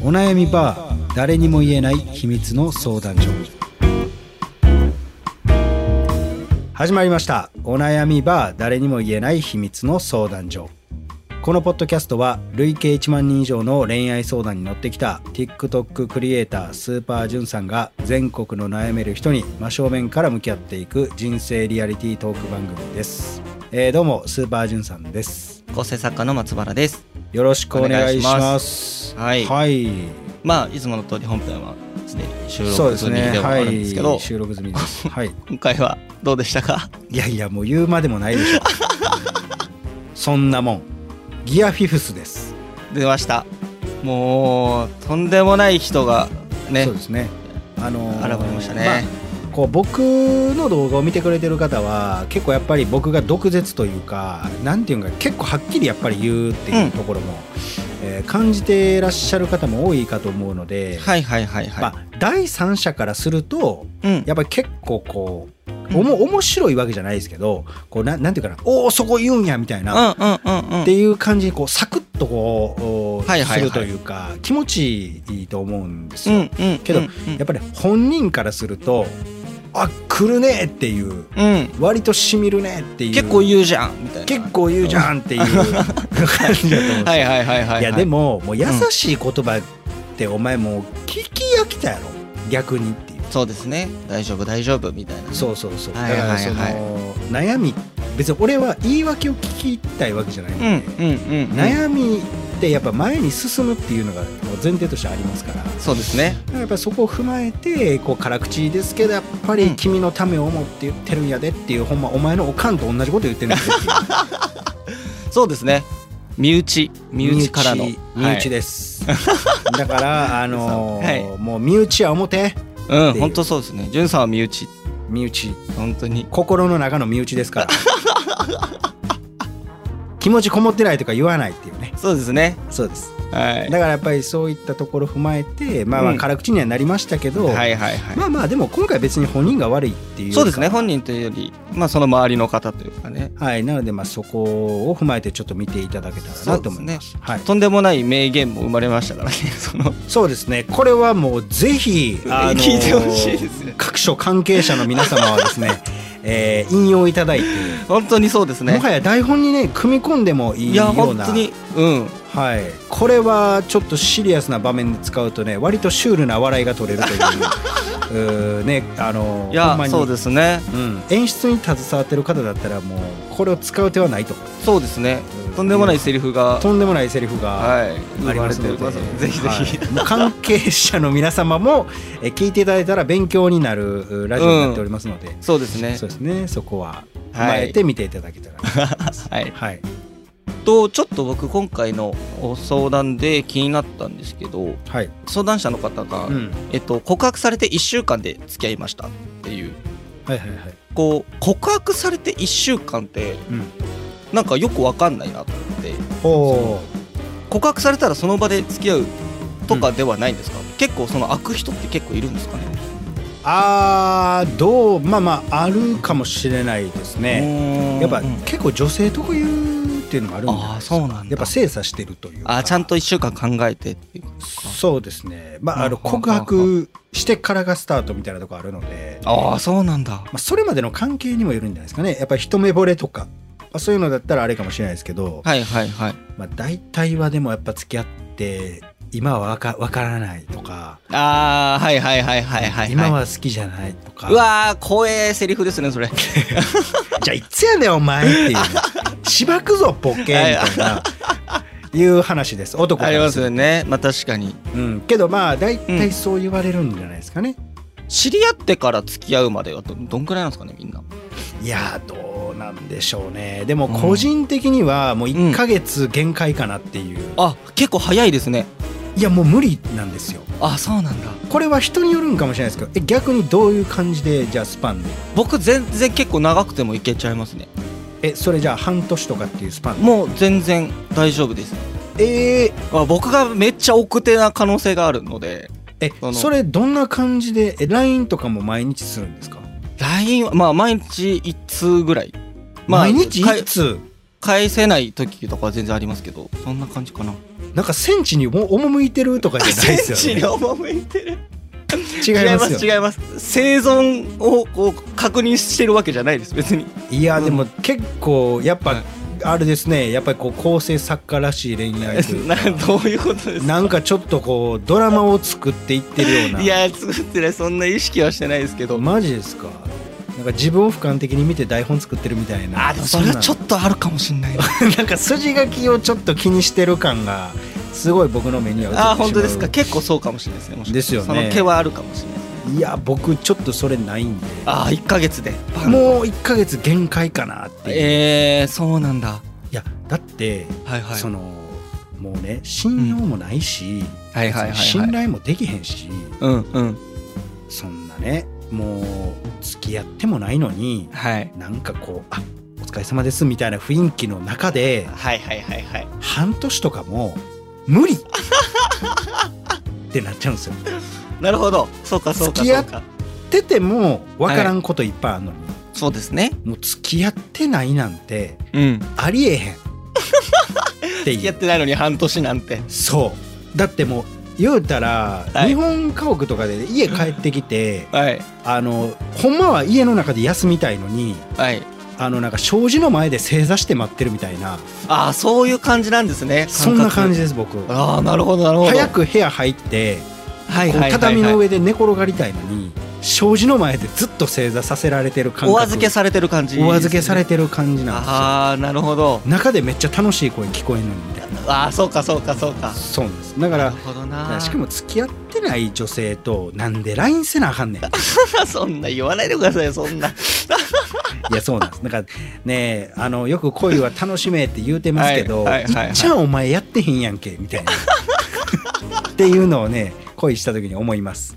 お悩みバー誰にも言えない秘密の相談所。始まりました。お悩みバー誰にも言えない秘密の相談所。このポッドキャストは累計1万人以上の恋愛相談に乗ってきた TikTok クリエイタースーパージュンさんが全国の悩める人に真正面から向き合っていく人生リアリティトーク番組です、えーどうもスーパージュンさんです。構成作家の松原です。よろしくお願いします。はい。はい。まあいつもの通り本編はすでに収録済みね。はではあるんですけど、い。収録済みです。はい。今回はどうでしたか？いやいやもう言うまでもないでしょ そんなもん。ギアフィフスです。出ました。もうとんでもない人がねそうですね。あのー現れましたね、まあこう僕の動画を見てくれてる方は結構やっぱり僕が毒舌というかなんていうか結構はっきりやっぱり言うっていうところも、えー感じてらっしゃる方も多いかと思うので、はいはいはいはい、まあ、第三者からするとうん。やっぱり結構こうおも面白いわけじゃないですけどこうななんていうかなおおそこ言うんやみたいな、うんうんうんうん。っていう感じにこうサクッとこうおはいはいはい。するというか気持ちいいと思うんですよ。うんうんけどうん。うんやっぱり本人からするとあ来るねっていう。うん。割としみるねっていう。結構言うじゃんみたいな。結構言うじゃんっていう 感じだと思うんですよ。はいはいはいはいい。やでもももう優しい言葉ってお前もう聞き飽きたやろ。逆にっていう。そうですね。大丈夫大丈夫みたいな。ねそうそうそう。だはいはいはい。からその悩み別に俺は言い訳を聞きたいわけじゃないの。で、うんうんうんうん。悩みってやっぱ前に進むっていうのが前提としてありますから。そうですね。やっぱりそこを踏まえてこう辛口ですけどやっぱりうん。君のためを思って言ってるんやでっていう、ほんまお前のおかんと同じこと言ってるんですよ。そうですね。身内。身内からの。身内。です、だからあのー はい。もう身内は表はい、うん本当そうですね。じゅんさんは身内。身内。本当に。心の中の身内ですから 気持ちこもってないとか言わないっていうね。そうですね。そうです。はい。だからやっぱりそういったところを踏まえてまあまあうん。辛口にはなりましたけど、はいはいはい、まあまあでも今回別に本人が悪いっていうそうですね本人というよりまあその周りの方というかね。はい、なのでまあそこを踏まえてちょっと見ていただけたらなと思います。はい、とんでもない名言も生まれましたからね その。そうですね。これはもうぜひ、あのー 聞いてほしいですね各所関係者の皆様はですね、えー引用いただいて、本当にそうですね。もはや台本にね組み込んでもいいような。本当にうん。はい、これはちょっとシリアスな場面で使うとね割とシュールな笑いが取れるという。うーねあのいやそうですね。うん、演出に携わってる方だったらもうこれを使う手はないと。そうですねとんでもないセリフがとんでもないセリフがはいあ生まれりますのでてることぜひぜひ、はい。関係者の皆様もえ聞いていただいたら勉強になるうラジオになっておりますので、そうですね。そうですね。そこは踏はい。まえて見ていただけたらはい。はい。とちょっと僕今回のお相談で気になったんですけどはい、相談者の方が、うん、えっと、告白されて1週間で付き合いましたっていう。はいはいはい。こう告白されて1週間ってうんなんかよくわかんないなと思って。ほ告白されたらその場で付き合うとかではないんですか、結構その開く人って結構いるんですかね？うあーどうまあまああるかもしれないですね。やっぱうん。結構女性特有っていうのもあるんじゃそうなんだ。やっぱ精査してるというか。あちゃんと1週間考えてっていうそうですね。まああの告白してからがスタートみたいなとこあるので。ああそうなんだ。まあ、それまでの関係にもよるんじゃないですかね。やっぱり一目惚れとか、まあ、そういうのだったらあれかもしれないですけど、はいはいはい。まあ、大体はでもやっぱ付き合って今はわかわからないとか、ああはいはいはいはいはい、はい、今は好きじゃないとか。うわー怖えセリフですねそれ。じゃあいつやねんお前っていう。しばくぞボケみたいないう話です。男ありますよね。まあ確かに。とうん、けどまあ大う体ん。そう言われるんじゃないですかね、知り合ってから付き合うまではどどんくらいなんですかねみんな。いやーどうなんでしょうね。でも個人的にはもう1ヶ月限界かなっていう、あ結構早いですね。いやもう無理なんですよ。あそうなんだ。これは人によるんかもしれないですけどえ逆にどういう感じでじゃあスパンで？僕全然結構長くてもいけちゃいますね。えそれじゃあ半年とかっていうスパンもう全然大丈夫です。えー、あ僕がめっちゃ奥手な可能性があるのでえそれどんな感じで？え LINE とかも毎日するんですか、LINE はまあ毎日1通ぐらいまあ毎日かいいつ返せない時とかは全然ありますけどそんな感じかな。なんか戦地にも赴いてるとかじゃないですよね。赴いてる。違いますよ。違います生存をこう確認してるわけじゃないです別に。いやでも結構やっぱはいあれですね。やっぱりこう構成作家らしい恋愛という なかどういうことですか？なんかちょっとこうドラマを作っていってるような。いや作ってない。そんな意識はしてないですけど。マジですか？なんか自分を俯瞰的に見て台本作ってるみたいなあでもそれはちょっとあるかもしれないな。なんか筋書きをちょっと気にしてる感がすごい僕の目には映ってしまう。あ本当ですか？結構そうかもしれないですね。もしかですよねその毛はあるかもしれないいや僕ちょっとそれないんで。あ1か月で。もう1ヶ月限界かなっていう、えー、そうなんだ。いやだって、はいはい。そのもうね信用もないし、はいはいはいはい。信頼もできへんし。うんうん。そんなねもう付き合ってもないのにはい。なんかこう「あお疲れ様です」みたいな雰囲気の中ではいはいはいはい。半年とかも無理。ってなっちゃうんですよ。なるほど。そうかそうか付き合っそうか出ても分からんこといっぱいあるのに、そうですね。もう付き合ってないなんてうん。ありえへん。って付き合ってないのに半年なんて。そう。だってもう言うたら、はい。日本家屋とかで家帰ってきてはい。あのほんまは家の中で休みたいのにはい。あのなんか障子の前で正座して待ってるみたいな。ああそういう感じなんですね。そんな感じでです僕。ああなるほどなるほど。早く部屋入ってはいはい畳の上で寝転がりたいのに障子の前でずっと正座させられてる感覚。お預けされてる感じお預けされてる感じなんですよ。ああなるほど。中でめっちゃ楽しい声聞こえるのにみたいなああそうかそうかそうか。そうなんです。だかならるほどな。しかも付き合ってない女性となんで LINE せなあかんねん。そんな言わないでくださいよそんな。いやそうなんです。だからねあのよく恋は楽しめって言うてますけど、はいはいはいはい。っちゃんお前やってへんやんけみたいな。っていうのをね恋した時に思います。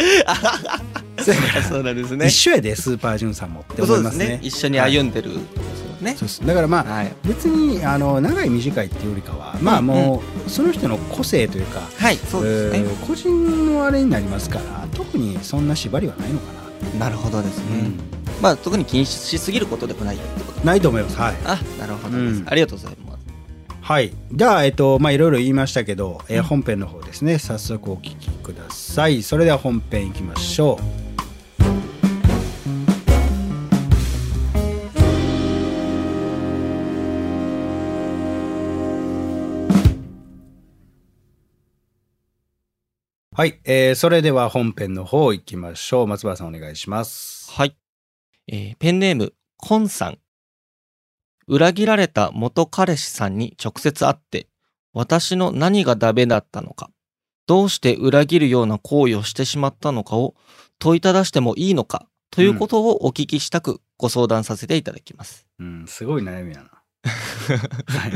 そうなんですね。一緒やでスーパージュンさんもって思いますすね。ね一緒に歩んでる。ことですよね。そうです。だからまあはい。別にあの長い短いっていうよりかはまあもうその人の個性というか、はいそうですね。えー個人のあれになりますから特にそんな縛りはないのかな、なるほどですね。うん。まあ特に気にしすぎることでもないってことないと思います。はい。あなるほどです。うん。ありがとうございます。はい。じゃあえっとまあいろいろ言いましたけど、えーうん本編の方ですね。早速お聞きください。それでは本編いきましょうはい、えーそれでは本編の方行きましょう。松原さんお願いします。はい、えーペンネームコンさん。裏切られた元彼氏さんに直接会って私の何がダメだったのか。どうして裏切るような行為をしてしまったのかを問いただしてもいいのかということをお聞きしたくご相談させていただきます、うん。すごい悩みやな。はい。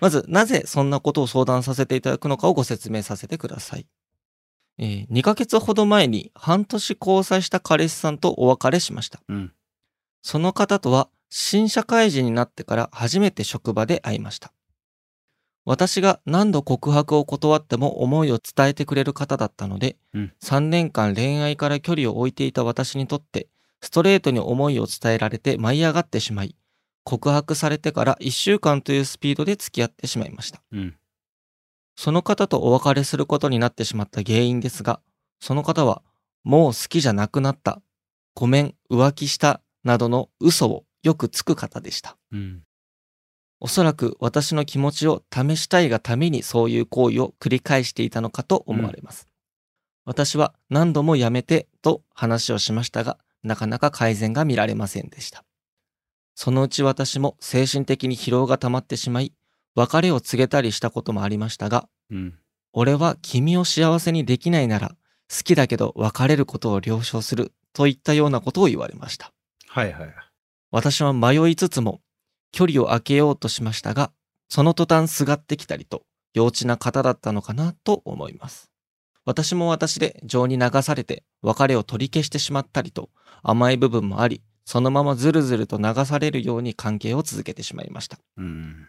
まず、なぜそんなことを相談させていただくのかをご説明させてください。えー2ヶ月ほど前に半年交際した彼氏さんとお別れしました。うんその方とは新社会人になってから初めて職場で会いました。私が何度告白を断っても思いを伝えてくれる方だったので、うん3年間恋愛から距離を置いていた私にとって、ストレートに思いを伝えられて舞い上がってしまい、告白されてから1週間というスピードで付き合ってしまいました。うんその方とお別れすることになってしまった原因ですが、その方は、もう好きじゃなくなった、ごめん、浮気した、などの嘘をよくつく方でした。うんおそらく私の気持ちを試したいがためにそういう行為を繰り返していたのかと思われます。私は何度もやめてと話をしましたが、なかなか改善が見られませんでした。そのうち私も精神的に疲労が溜まってしまい、別れを告げたりしたこともありましたが、うん俺は君を幸せにできないなら、好きだけど別れることを了承するといったようなことを言われました。はいはい私は迷いつつも距離を空けようとしましたが、その途端すがってきたりと幼稚な方だったのかなと思います。私も私で情に流されて別れを取り消してしまったりと甘い部分もあり、そのままずるずると流されるように関係を続けてしまいました。うん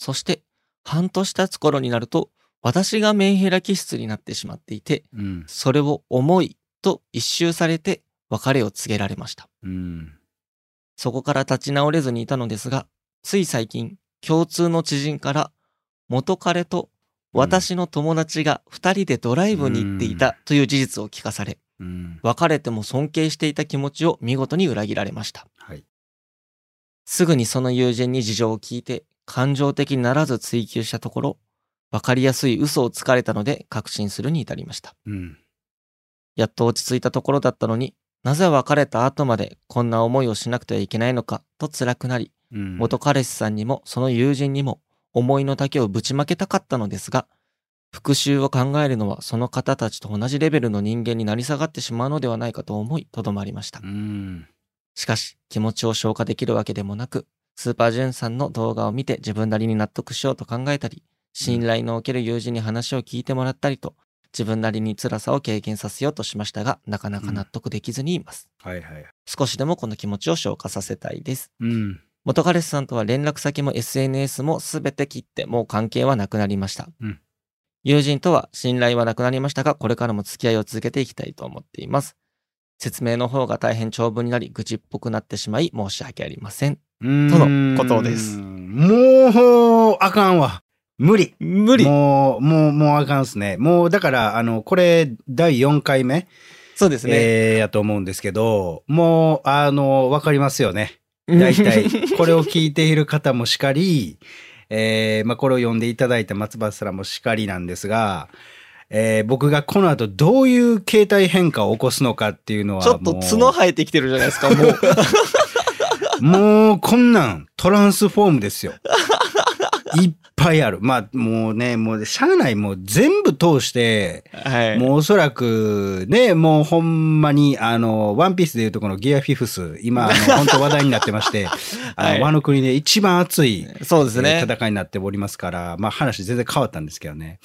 そして半年経つ頃になると私がメンヘラ気質になってしまっていて、うんそれを重いと一周されて別れを告げられました。うんそこから立ち直れずにいたのですが、つい最近、共通の知人から元彼と私の友達が二人でドライブに行っていたという事実を聞かされ、うん。別れても尊敬していた気持ちを見事に裏切られました。はい。すぐにその友人に事情を聞いて、感情的にならず追求したところ、わかりやすい嘘をつかれたので確信するに至りました。うん。やっと落ち着いたところだったのに、なぜ別れた後までこんな思いをしなくてはいけないのかと辛くなり、うん。元彼氏さんにもその友人にも思いの丈をぶちまけたかったのですが、復讐を考えるのはその方たちと同じレベルの人間になり下がってしまうのではないかと思い、とどまりましたう。ん。しかし、気持ちを消化できるわけでもなく、スーパージュンさんの動画を見て自分なりに納得しようと考えたり、信頼のおける友人に話を聞いてもらったりと、自分なりに辛さを経験させようとしましたが、なかなか納得できずにいます。はいはい。少しでもこの気持ちを消化させたいです。うん。元彼氏さんとは連絡先も SNS もすべて切ってもう関係はなくなりました。うん友人とは信頼はなくなりましたが、これからも付き合いを続けていきたいと思っています。説明の方が大変長文になり、愚痴っぽくなってしまい申し訳ありません。とのことですもう、あかんわ。無理。無もう、もう、もうあかんっすね。もう、だから、あの、これ、第4回目、そうですね。えーやと思うんですけど、もう、あの、わかりますよね。大体、これを聞いている方もしかり、えーまあ、これを読んでいただいた松葉さんもしかりなんですが、えー僕がこの後どういう形態変化を起こすのかっていうのはちょっと角生えてきてるじゃないですか、もう。もうこんなんトランスフォームですよ。いっぱいある。まあもうね、もうしゃあない、もう全部通して、はい。もうおそらくね、もうほんまにあの、ワンピースでいうとこのギアフィフス、今あの、本当話題になってまして、あはいの、ワノ国で一番熱い、そうですねえー。戦いになっておりますから、まあ話全然変わったんですけどね。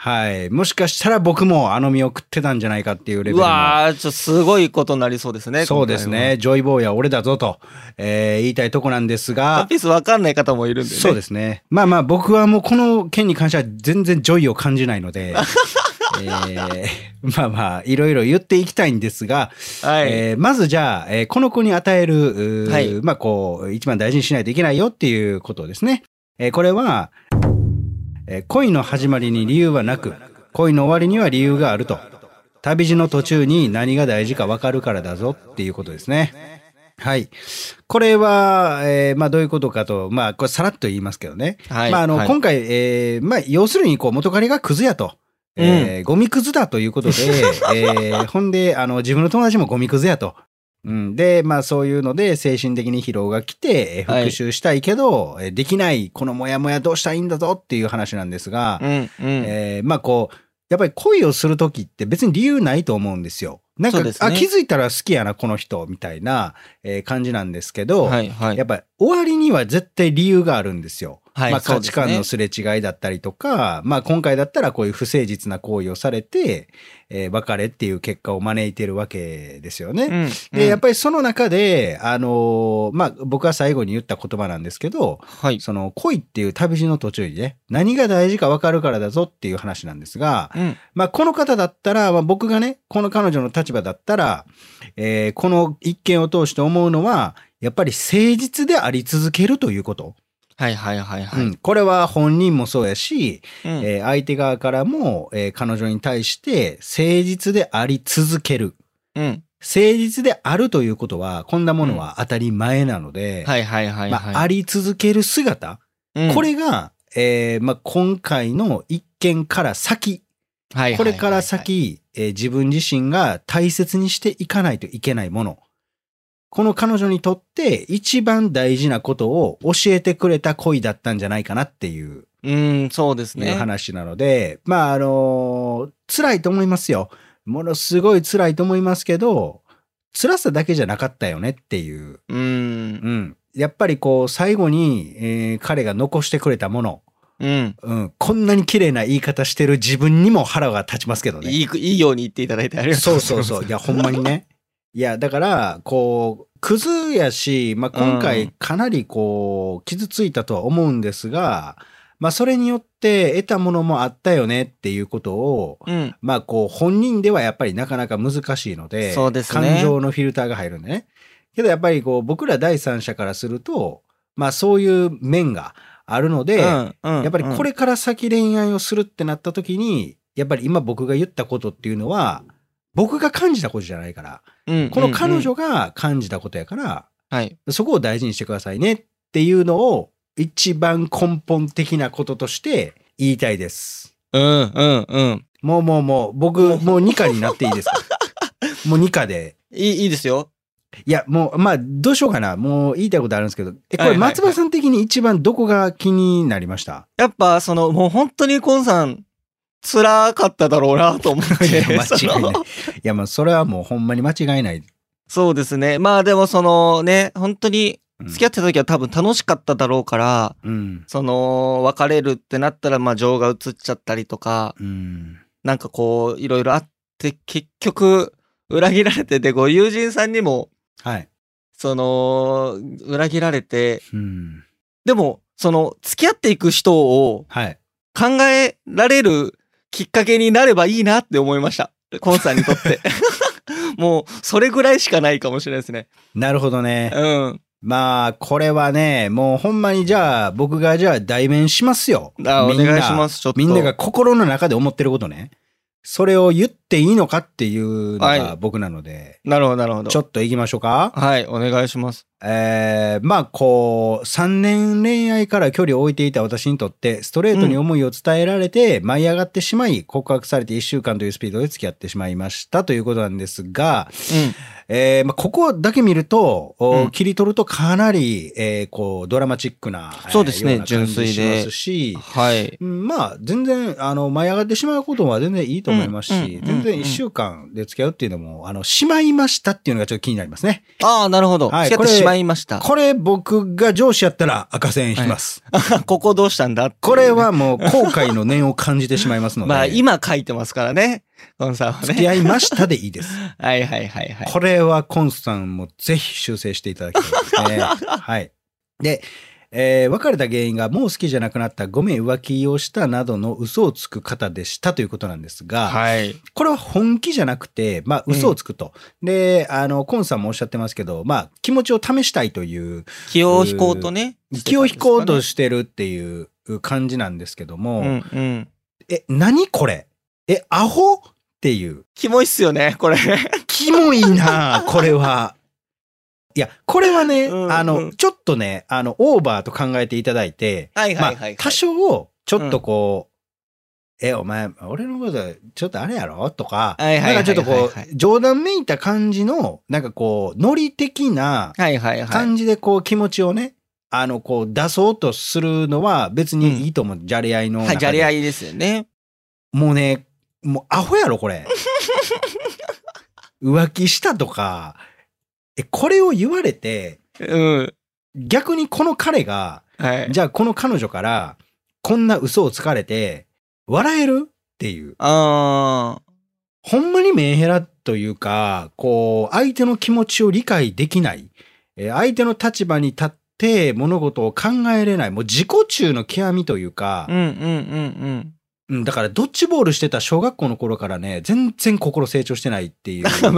はい。もしかしたら僕もあの実を食ってたんじゃないかっていうレベルうの。わー、ちょっとすごいことになりそうですね。そうですね。ジョイボーイは俺だぞと、えー言いたいとこなんです今回は。ワンがピ、ースわかんない方もいるんでね。そうですね。まあまあ僕はもうこの件に関しては全然 joy を感じないので、えーまあまあいろいろ言っていきたいんですが、はい。えーまずじゃあ、えーこの子に与える、はいまあこう、一番大事にしないといけないよっていうことですね。えーこれは、えー恋の始まりに理由はなく、恋の終わりには理由があると。旅路の途中に何が大事か分かるからだぞっていうことですね。はい。これは、えーまあどういうことかと、まあこれさらっと言いますけどね。はい。まああの、はい今回、えーまあ要するにこう元彼がクズやと。えーゴミクズだということで、えーほんで、あの、自分の友達もゴミクズやと。うん、で、まあそういうので精神的に疲労が来て、復讐したいけど、えーできない、このモヤモヤどうしたらいいんだぞっていう話なんですが、うん、うん。えーまあこう、やっぱり恋をするときって別に理由ないと思うんですよ。なんか、ねあ、気づいたら好きやな、この人、みたいな、えー感じなんですけど、はい、はいや。っぱり終わりには絶対理由があるんですよ。はいまあ価値観のすれ違いだったりとか、まあ今回だったらこういう不誠実な行為をされて、えー別れっていう結果を招いてるわけですよね。うん。で、やっぱぱりその中で、あのーまあ僕は最後に言った言葉なんですけど、はい。その恋っていう旅路の途中にね、何が大事か分かるからだぞっていう話なんですが、うん。まあこの方だったら、まあ、僕がね、この彼女の立場だったら、えーこの一件を通して思うのは、やっぱり誠実であり続けるということ。はい、はい、はい、はい。うん、これは本人もそうやし、うんえー相手側からも、えー彼女に対して誠実であり続ける。うん。誠実であるということは、こんなものは当たり前なので、はい、はい、はい。まあ、あり続ける姿、うんこれが、えーまあ、今回の一件から先、はいはいはいはいこれから先、えー自分自身が大切にしていかないといけないもの。この彼女にとって一番大事なことを教えてくれた恋だったんじゃないかなっていううん、そうですね。話なので、まあ、あのー辛いと思いますよ。ものすごい辛いと思いますけど、辛さだけじゃなかったよねっていう。うん。うん。やっぱりこう、最後に、えー彼が残してくれたもの、うん。うん、こんなに綺麗な言い方してる自分にも腹が立ちますけどね。いい、いいように言っていただいてありがとそううございます。そうそう。いや、ほんまにね。いや、だから、こう、クズやし、まあ、今う回んかなりこう、傷ついたとは思うんですが、まあ、それによって得たものもあったよねっていうことを、うん。まあ、こう、本人ではやっぱりなかなか難しいので、そうですね感情のフィルターが入るんでね。けどやっぱりこう、僕ら第三者からすると、まあ、そういう面があるので、うんうんやっぱりこれから先恋愛をするってなった時に、やっぱり今僕が言ったことっていうのは、僕が感じたことじゃないから、うんこの彼女が感じたことやから、はい。そこを大事にしてくださいねっていうのを一番根本的なこととして言いたいです。うんうんうん。もうもうもう、僕、もう2課になっていいですか？もう2課で。いい、いいですよ。いや、もう、まあ、どうしようかな。もう言いたいことあるんですけど、え、これはいはいはい松葉さん的に一番どこが気になりました？やっぱ、その、もう本当にコンさん、辛かっただろうなと思って。間違いないいや、まあ、それはもうほんまに間違いない。そうですね。まあでもそのね、本当にうん付き合ってた時は多分楽しかっただろうから、うん。その、別れるってなったら、まあ情が移っちゃったりとか、うん。なんかこう、いろいろあって、結局、裏切られてて、ご友人さんにも、はい。その、裏切られて、うん。でも、その、付き合っていく人をはい。考えられるきっかけになればいいなって思いました。コンさんにとって。もう、それぐらいしかないかもしれないですね。なるほどね。うん。まあ、これはね、もうほんまにじゃあ、僕がじゃあ代弁しますよ。あお願いします、ちょっと。みんなが心の中で思ってることね。それを言っていいのかっていうのはいが僕なので、なるほど、なるほど。ちょっと行きましょうか。はい、お願いします。えー、まあこう、3年恋愛から距離を置いていた私にとって、ストレートに思いを伝えられて、舞い上がってしまい、告白されて1週間というスピードで付き合ってしまいましたということなんですが、えーまあ、ここだけ見ると、おうん切り取るとかなり、えーこう、ドラマチックな、えーそうですね純粋でしますしうん。、はい。うんまあ、全然、あの、舞い上がってしまうことは全然いいと思いますし、全然一週間で付き合うっていうのも、あの、しまいましたっていうのがちょっと気になりますね。ああ、なるほど。はい付き合ってしまいました。これ僕が上司やったら赤線引きます。ここどうしたんだねこれはもう後悔の念を感じてしまいますので、まあ、今書いてますからね。コンさんはね。付き合いましたでいいです。はいはいはいはい。これはコンスさんもぜひ修正していただきたいですね。はい。で、えー別れた原因がもう好きじゃなくなったごめん浮気をしたなどの嘘をつく方でしたということなんですが、はい。これは本気じゃなくて、まあ嘘をつくと。で、あの、コンさんもおっしゃってますけど、まあ気持ちを試したいという、気を引こうとね。気を引こうとししてるっていう感じなんですけども、うんうん。え、何これ？え、アホ？っていう。キモいっすよね、これ。キモいな これは。いや、これはね、うんうんあの、ちょっとね、あの、オーバーと考えていただいて、はいはいはいはいまあ、多少、ちょっとこう、え、お前、俺のこと、ちょっとあれやろ？とか、はいはいはいはいなんかちょっとこう、冗談めいた感じの、なんかこう、ノリ的なはいはいはい。感じでこう、気持ちをね、あの、こう、出そうとするのは別にいいと思う。じゃれ合いの。はい、じゃれ合いですよね。もうね、もうアホやろ、これ。浮気したとか、え、これを言われて、うん。逆にこの彼が、はい。じゃあこの彼女から、こんな嘘をつかれて、笑えるっていう。あほんまにメンヘラというか、こう、相手の気持ちを理解できない。えー相手の立場に立って物事を考えれない。もう自己中の極みというかー。う、んうんうんうん、だからドッジボールしてた小学校の頃からね、全然心成長してないっていう。うん。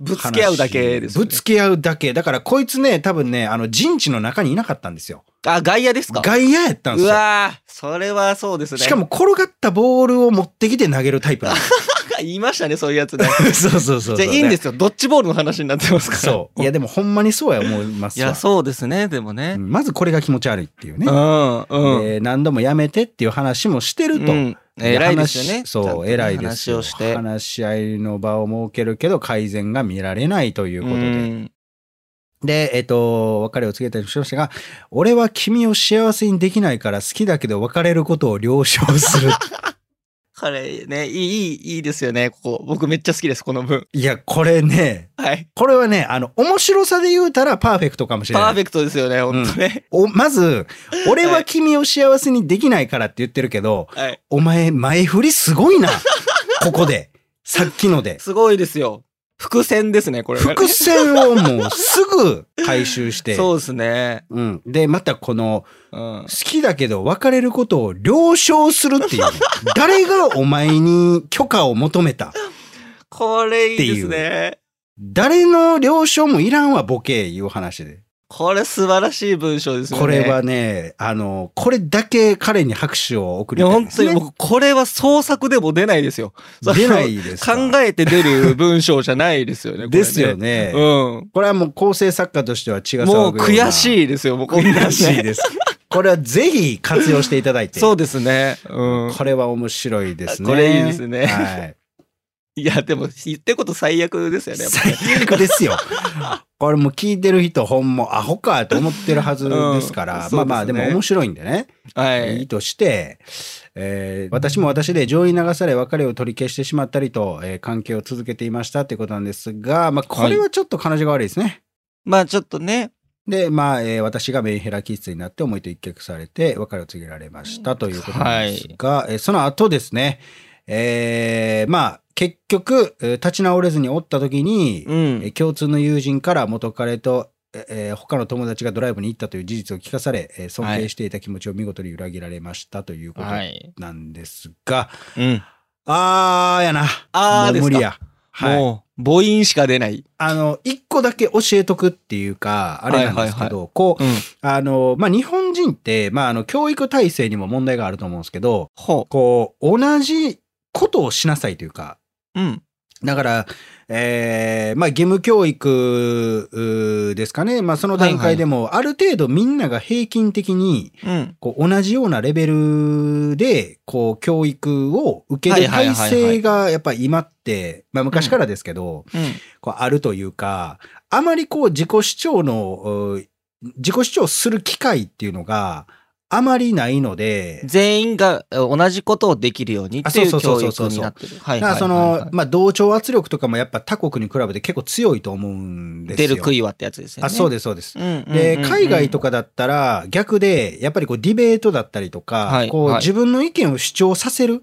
ぶつけ合うだけです、ね。ぶつけ合うだけ。だからこいつね、多分ね、あの陣地の中にいなかったんですよ。あ、外野ですか？外野やったんですよ。うわーそれはそうですね。しかも転がったボールを持ってきて投げるタイプなんです 言いましたね、そういうやつね。よそうそうそう。じゃあいいんですよ。ドッジボールの話になってますから。そう。いやでもほんまにそうや思いますわ。いや、そうですね、でもねう。んまずこれが気持ち悪いっていうね。うん、うん。で何度もやめてっていう話もしてると。うん偉いですよね。話そう、偉いですよ。話をして。話し合いの場を設けるけど改善が見られないということで。うんで、えっと、別れを告げたりしましたが、俺は君を幸せにできないから好きだけど別れることを了承する。これね、いい、いい、ですよね、ここ。僕めっちゃ好きです、この文。いや、これね、はい。これはね、あの、面白さで言うたらパーフェクトかもしれない。パーフェクトですよね、本当ね。おまず、俺は君を幸せにできないからって言ってるけど、はい。お前、前振りすごいな。ここで。さっきので。すごいですよ。伏線ですね、これ。伏線をもうすぐ回収して。そうですね。うん。で、またこの、うん好。きだけど別れることを了承するっていうね、誰がお前に許可を求めた？これいいですね。誰の了承もいらんわ、ボケいう話で。これ素晴らしい文章ですよね。これはね、あの、これだけ彼に拍手を送りたいね。本当に僕、これは創作でも出ないですよ。出ないですか？考えて出る文章じゃないですよね。ねですよね。うん。これはもう構成作家としては血が騒ぐよもう悔しいですよ、もうこんな悔しいです。これはぜひ活用していただいて。そうですね。うん。これは面白いですね。これいいですねはい。いや、でも、言ってること最悪ですよね。最悪ですよ。これもう聞いてる人ほんもアホかと思ってるはずですから、うんまあまあでも面白いんでね、はいい。いとして、えー私も私で情に流され別れを取り消してしまったりと、えー関係を続けていましたということなんですが、まあこれはちょっと彼女が悪いですね。まあ、ちょっとね。で、まあ、えー私がメンヘラ気質になって思いと一曲されて別れを告げられましたということなんですが、えーその後ですね、えーまあ、結局、えー立ち直れずにおった時に、うんえー。共通の友人から元彼と、えー他の友達がドライブに行ったという事実を聞かされ、えー尊敬していた気持ちを見事に裏切られましたということはい。なんですが、うん。あーやな。あーですかもう無理や。はい。もう、母音しか出ない。あの、一個だけ教えとくっていうか、あれなんですけど、こう、うん。あの、まあ、日本人って、まあ、あの、教育体制にも問題があると思うんですけど、ほこう、同じことをしなさいというか、う。うん。だから、えーまあ、義務教育ですかね。まあ、その段階でも、ある程度みんなが平均的に、うん。こう、同じようなレベルで、こう、教育を受ける体制が、やっぱり今って、まあ、昔からですけど、うん。こうあるというか、あまりこう自己主張の、う自己主張する機会っていうのがあまりないので、全員がえ同じことをできるようにっていう教育になってる。はいはいはいはい、のまあ同調圧力とかもやっぱ他国に比べて結構強いと思うんですよ。出る杭はってやつですよね。あ、そうでです、そうです。で、海外とかだったら逆で、やっぱりこうディベートだったりとか、はいこうはい自分の意見を主張させるうん。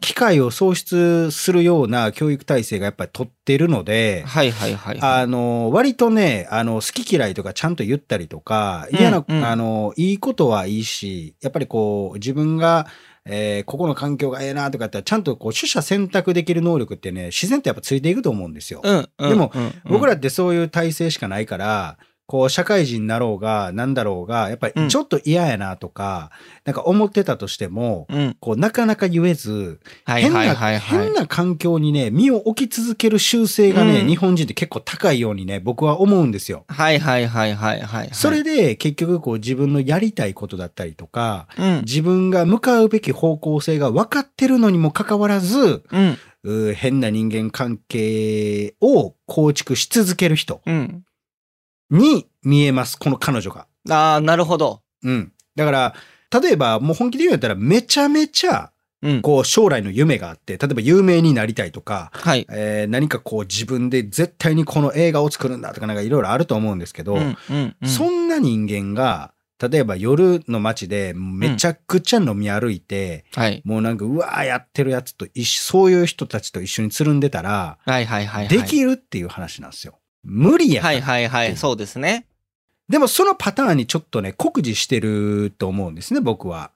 機会を創出するような教育体制がやっぱり取ってるので、はいはいはいはい。あの、割とね、あの、好き嫌いとかちゃんと言ったりとか、嫌な、うんうんあの、いいことはいいし、やっぱりこう、自分が、えーここの環境がええなとかって、ちゃんとこう、取捨選択できる能力ってね、自然とやっぱついていくと思うんですよ。うんうんでもうんうん僕らってそういう体制しかないから、こう、社会人になろうが、なんだろうが、やっぱうんりちょっと嫌やなとか、なんか思ってたとしても、うん。こう、なかなか言えず、はい変な、変。な環境にね、身を置き続ける習性がね、うん日本人って結構高いようにね、僕は思うんですよ。はいはいはいはいはい。それで結局こう自分のやりたいことだったりとか、うん。自分が向かうべき方向性が分かってるのにもかかわらず、変な人間関係を構築し続ける人うん。に見えます、この彼女が。ああ、なるほど。うん。だから、例えばもう本気で言うんやったらめちゃめちゃうん。こう将来の夢があって、例えば有名になりたいとか、はい。えー何かこう自分で絶対にこの映画を作るんだとかなんかいろいろあると思うんですけど、うんうんうん。そんな人間が、例えば夜の街でめちゃくちゃ飲み歩いて、はい。もうなんかうわーやってるやつと一緒、そういう人たちと一緒につるんでたら、はいはいはいはい。できるっていう話なんですよ。無理やはいはいはい。そうですね。でもそのパターンにちょっとね、酷似してると思うんですね、僕は。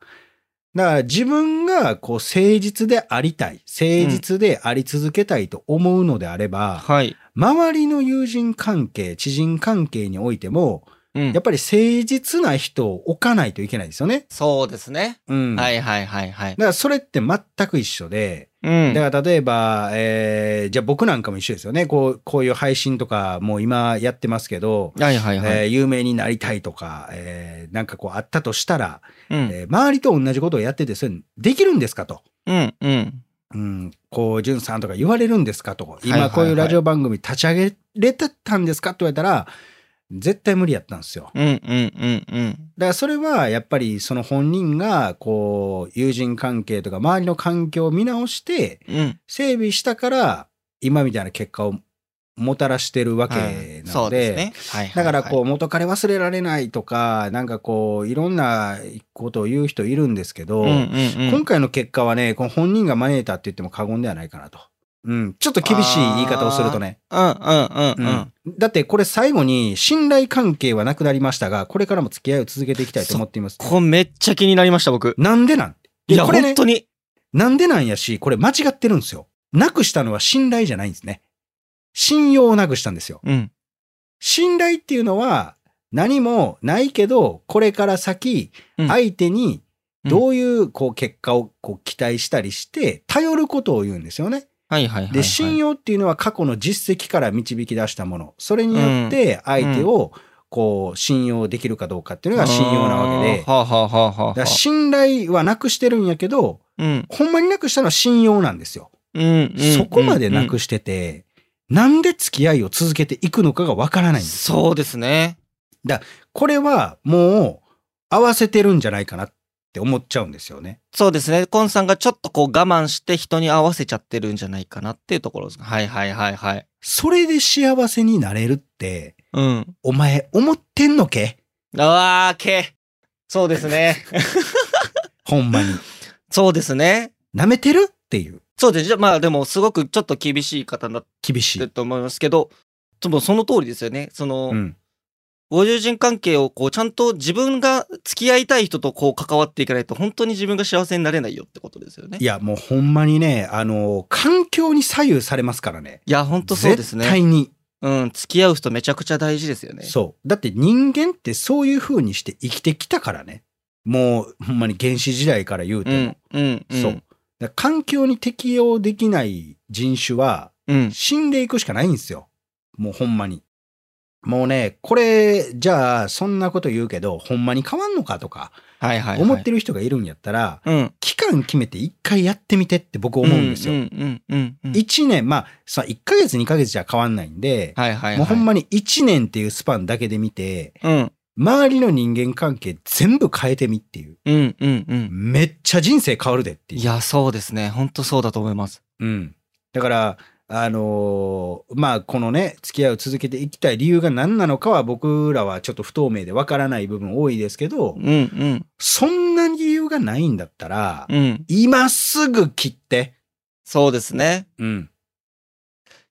だから自分がこう誠実でありたい、誠実であり続けたいと思うのであれば、はい。周りの友人関係、知人関係においても、うんやっぱり誠実な人を置かないといけないですよね。そうですね。うん。はいはいはいはいだ。からそれって全く一緒で、うん。だから例えば、えーじゃあ僕なんかも一緒ですよね。こう、こういう配信とかもう今やってますけど、はいはいはい。えー有名になりたいとか、えーなんかこうあったとしたら、うん。えー周りと同じことをやってて、それできるんですかと。うんうん。うん、こう、じゅんさんとか言われるんですかと。はいはい今こういうラジオ番組立ち上げれてたんですかって言われたら、絶対無理やったんですよ。うんうんうんうん。だからそれはやっぱりその本人がこう友人関係とか周りの環境を見直してうん。整備したから今みたいな結果をもたらしてるわけはいなので。だからこう元彼忘れられないとかなんかこういろんなことを言う人いるんですけど。今回の結果はねこの本人が招いたって言っても過言ではないかなと。うん、ちょっと厳しい言い方をするとね。うんうんうんうん。だってこれ最後に信頼関係はなくなりましたが、これからも付き合いを続けていきたいと思っています。これめっちゃ気になりました、僕。なんでなん？いや、これね本当に。なんでなんやし、これ間違ってるんですよ。なくしたのは信頼じゃないんですね。信用をなくしたんですよ。うん。信頼っていうのは、何もないけど、これから先、うん相手にどういうこう結果をこう期待したりして、頼ることを言うんですよね。はいはいはい、はい。で、信用っていうのは過去の実績から導き出したもの。それによって相手をこう信用できるかどうかっていうのが信用なわけで。はあ、はあはあはあはあだから信頼はなくしてるんやけど、うん。ほんまになくしたのは信用なんですよ。うん。うんそこまでなくしてて、なんで付き合いを続けていくのかがわからないんです。そうですね。これはもう合わせてるんじゃないかなって思っちゃうんですよね。そうですね。コンさんがちょっとこう我慢して人に合わせちゃってるんじゃないかなっていうところです。はいはいはいはい。それで幸せになれるって、うん。お前思ってんのけ？ああ、け。そうですね。ほんまに。そうですね。舐めてる？っていう。そうです。じゃあまあでもすごくちょっと厳しい方になっ厳してい。ると思いますけど、でもその通りですよね。その、うん。ご友人関係をこうちゃんと自分が付き合いたい人とこう関わっていかないと本当に自分が幸せになれないよってことですよね。いや、もうほんまにね、あの、環境に左右されますからね。いや、本当そうです絶ね。対に。うん、付き合う人めちゃくちゃ大事ですよね。そう。だって人間ってそういう風にして生きてきたからね。もうほんまに原始時代から言うても。うん、うん、うん。そう。環境に適応できない人種はうん。死んでいくしかないんですよ。もうほんまに。もうね、これ、じゃあ、そんなこと言うけど、ほんまに変わんのかとか、はいはい、はい。思ってる人がいるんやったら、うん。期間決めて一回やってみてって僕思うんですよ。一年、まあ、さ、1ヶ月2ヶ月じゃ変わんないんで、はいはい、はい。もうほんまに1年っていうスパンだけで見て、うん、周りの人間関係全部変えてみっていう。うん、うん、うん。めっちゃ人生変わるでっていう。いや、そうですね。本当そうだと思います。うん。だから、あのーまあ、このね、付き合いを続けていきたい理由が何なのかは僕らはちょっと不透明でわからない部分多いですけど、うん、うん、そんな理由がないんだったら、うん。今すぐ切って、そうですね。うん。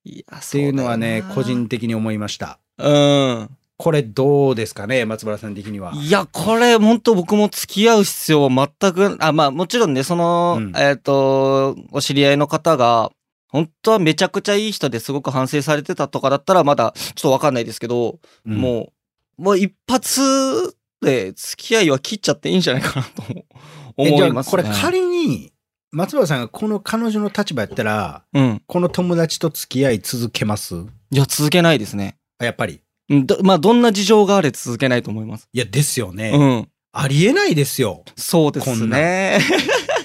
いや、っていうのはね、個人的。的に思いました。うん。これどうですかね、松原さん的には。いや、これ、本当僕も付き合う必要は全く、あ、まあ、もちろんね、その、うんえっ、と、お知り合いの方が、本当はめちゃくちゃいい人ですごく反省されてたとかだったら、まだ、ちょっとわかんないですけど、うんもう、もう一発で付き合いは切っちゃっていいんじゃないかなと思います、ね。これ仮に、松原さんがこの彼女の立場やったら、うん。この友達と付き合い続けます？いや、続けないですね。あやっぱり。まあ、どんな事情があれ続けないと思います。いや、ですよね。うん。ありえないですよ。そうですこんね。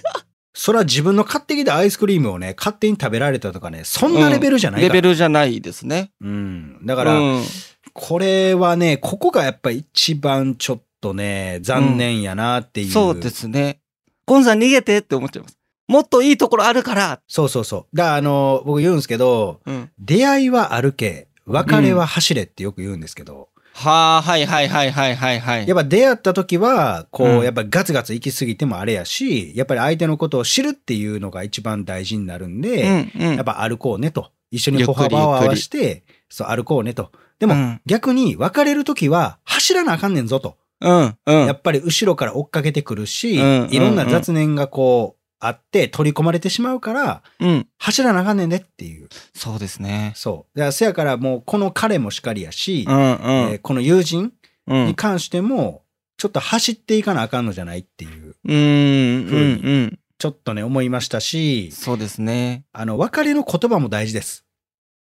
それは自分の勝手にアイスクリームをね、勝手に食べられたとかね、そんなレベルじゃないから。レベルじゃないですね。うん。だだから、うん、これはね、ここがやっぱり一番ちょっとね、残念やなっていう。そうで。すね。ゴンさん逃げてって思っちゃいます。もっといいところあるから。そうそうそう。だからあの、僕言うんですけど、うん。出会いは歩け、別れは走れってよく言うんですけど、はあ、はいはいはいはいはいはい。やっぱ出会った時は、こう、うんやっぱガツガツ行き過ぎてもあれやし、やっぱり相手のことを知るっていうのが一番大事になるんで、うんうん。やっぱ歩こうねと。一緒に歩幅を合わせて、そう、歩こうねと。でも、うん逆に別れる時は走らなあかんねんぞと。うんうん。やっぱり後ろから追っかけてくるし、うんいろんな雑念がこう、あって取り込まれてしまうから、うん。走らなあかんねんねっていう。そうですね。そう。だから、せやからもう、この彼もしかりやし、うんうん。えーこの友人うんに関しても、ちょっと走っていかなあかんのじゃないっていう、うんうんうん。ちょっとね、思いましたし、そうですね。あの、別れの言葉も大事です。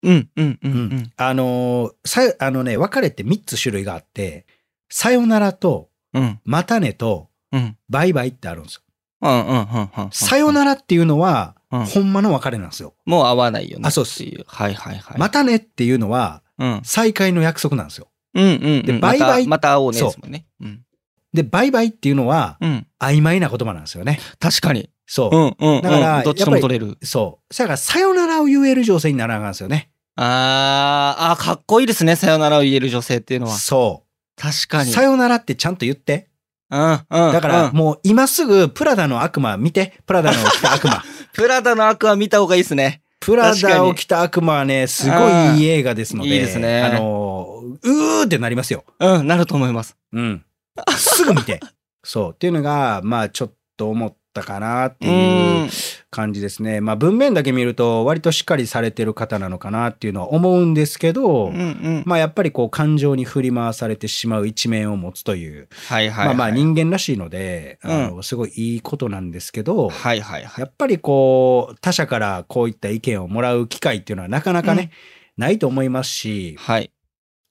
うんうんうんうん。あのーさ、あのね、別れって3つ種類があって、さよならと、うんまたねと、うん。バイバイってあるんですよ。うんうんうんうん。さよならっていうのは、うんほんまの別れなんですよ。もう会わないよね。あそうっす。はいはいはい。またねっていうのは、うん。再会の約束なんですよ。うんうんうん。でバイバイまたまた会おうねですもんね。うん。で、バイバイっていうのは、うん。曖昧な言葉なんですよね。確かに。そうう。んうんうん。だからどっちとも取れる。そう。だから、さよならを言える女性にならなんですよね。あー、あーかっこいいですね。さよならを言える女性っていうのは。そう。確かに。さよならってちゃんと言って。だから、うんもう今すぐプラダの悪魔見て。プラダの着た悪魔。プラダの悪は見た方がいいですね。プラダを着た悪魔はね、すごいいい映画ですので。いいですねあの、うーってなりますよ。うん、なると思います。うん。すぐ見て。そう。っていうのが、まあちょっと思っったかなっていううん感じですね。まあ文面だけ見ると割としっかりされてる方なのかなっていうのは思うんですけど、うんうん。まあやっぱりこう感情に振り回されてしまう一面を持つという、はいはい、はい。まあまあ人間らしいので、うんあのすごいいいことなんですけど、はいはいはい。やっぱりこう他者からこういった意見をもらう機会っていうのはなかなかね、ないと思いますし、はい。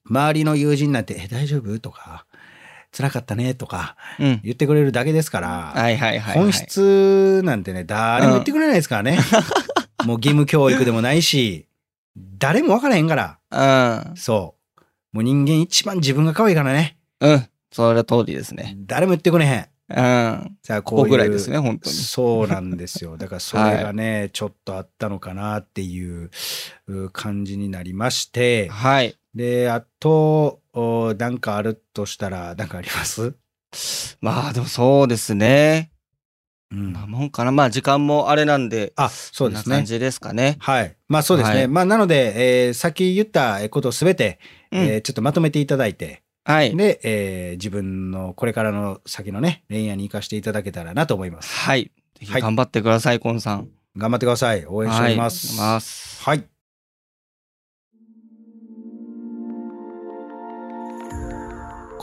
周りの友人なんて、え、大丈夫？とか、辛かったねとかうん。言ってくれるだけですから、はいはいはい、はい。本質なんてね、誰も言ってくれないですからね。もう義務教育でもないし、誰も分からへんから。うん。そう。もう人間一番自分が可愛いからね。うん。それ通りですね。誰も言ってくれへん。うん。じゃあこういう。ぐらいですね、本当に。そうなんですよ。だから それがね、ちょっとあったのかなっていうう感じになりまして。はい。で、あと、おなんかあるとしたら、なんかあります？まあでもそうですね。うんまあもんかな。まあ時間もあれなんで、あ、そうですね。感じですかね。はい。まあそうですね。はいまあなので、えーさっき言ったことをすべて、うんえーちょっとまとめていただいて、はい。で、えー自分のこれからの先のね、恋愛に生かしていただけたらなと思います。はい。ぜひはい頑張ってください、コンさん。頑張ってください。応援しております。はい。ます。はい。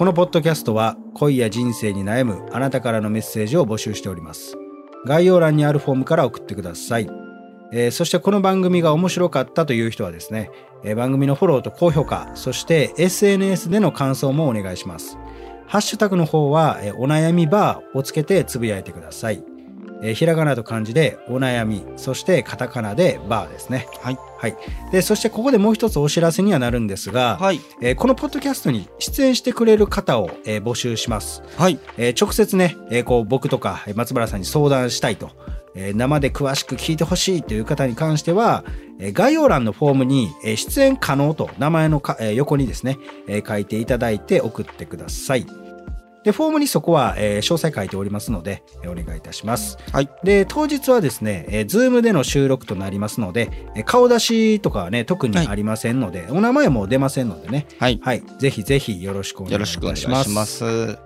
このポッドキャストは恋や人生に悩むあなたからのメッセージを募集しております。概要欄にあるフォームから送ってください。えーそしてこの番組が面白かったという人はですね、えー番組のフォローと高評価、そして SNS での感想もお願いします。ハッシュタグの方は、えーお悩みバーをつけてつぶやいてください。えーひらがなと漢字でお悩み、そしてカタカナでバーですね。はい。はい。で、そしてここでもう一つお知らせにはなるんですが、はい。えーこのポッドキャストに出演してくれる方を、えー募集します。はい。えー直接ね、えーこう僕とかえー松原さんに相談したいと、えー生で詳しく聞いてほしいという方に関しては、えー概要欄のフォームに、えー出演可能と名前のか、えー横にですね、えー書いていただいて送ってください。で、フォームにそこは、えー詳細書いておりますので、えーお願いいたします。はい。で、当日はですね、えー、ズームでの収録となりますので、えー顔出しとかはね、特にありませんので、お名前も出ませんのでね、はい。はい、ぜひぜひよろしくお願いいたしよろしくお願います。します。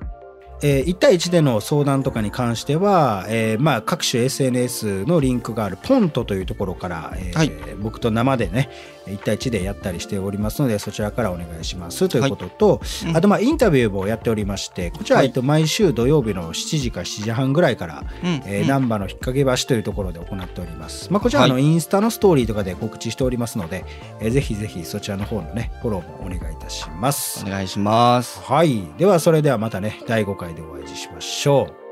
えー1対1での相談とかに関しては、えーまあ、各種 SNS のリンクがあるポントというところから、えーはい僕と生でね1対1でやったりしておりますのでそちらからお願いしますということと、うんあとまあインタビューもやっておりましてこちら、はいえっと毎週土曜日の7時か7時半ぐらいから、うん。えーうん難波の引っ掛け橋というところで行っております。まあ、こちらあの、はインスタのストーリーとかで告知しておりますので、えーぜひぜひそちらの方のねフォローもお願いいたしますお。願いします。はい。では、それではまたね、第5回でお会いしましょう。「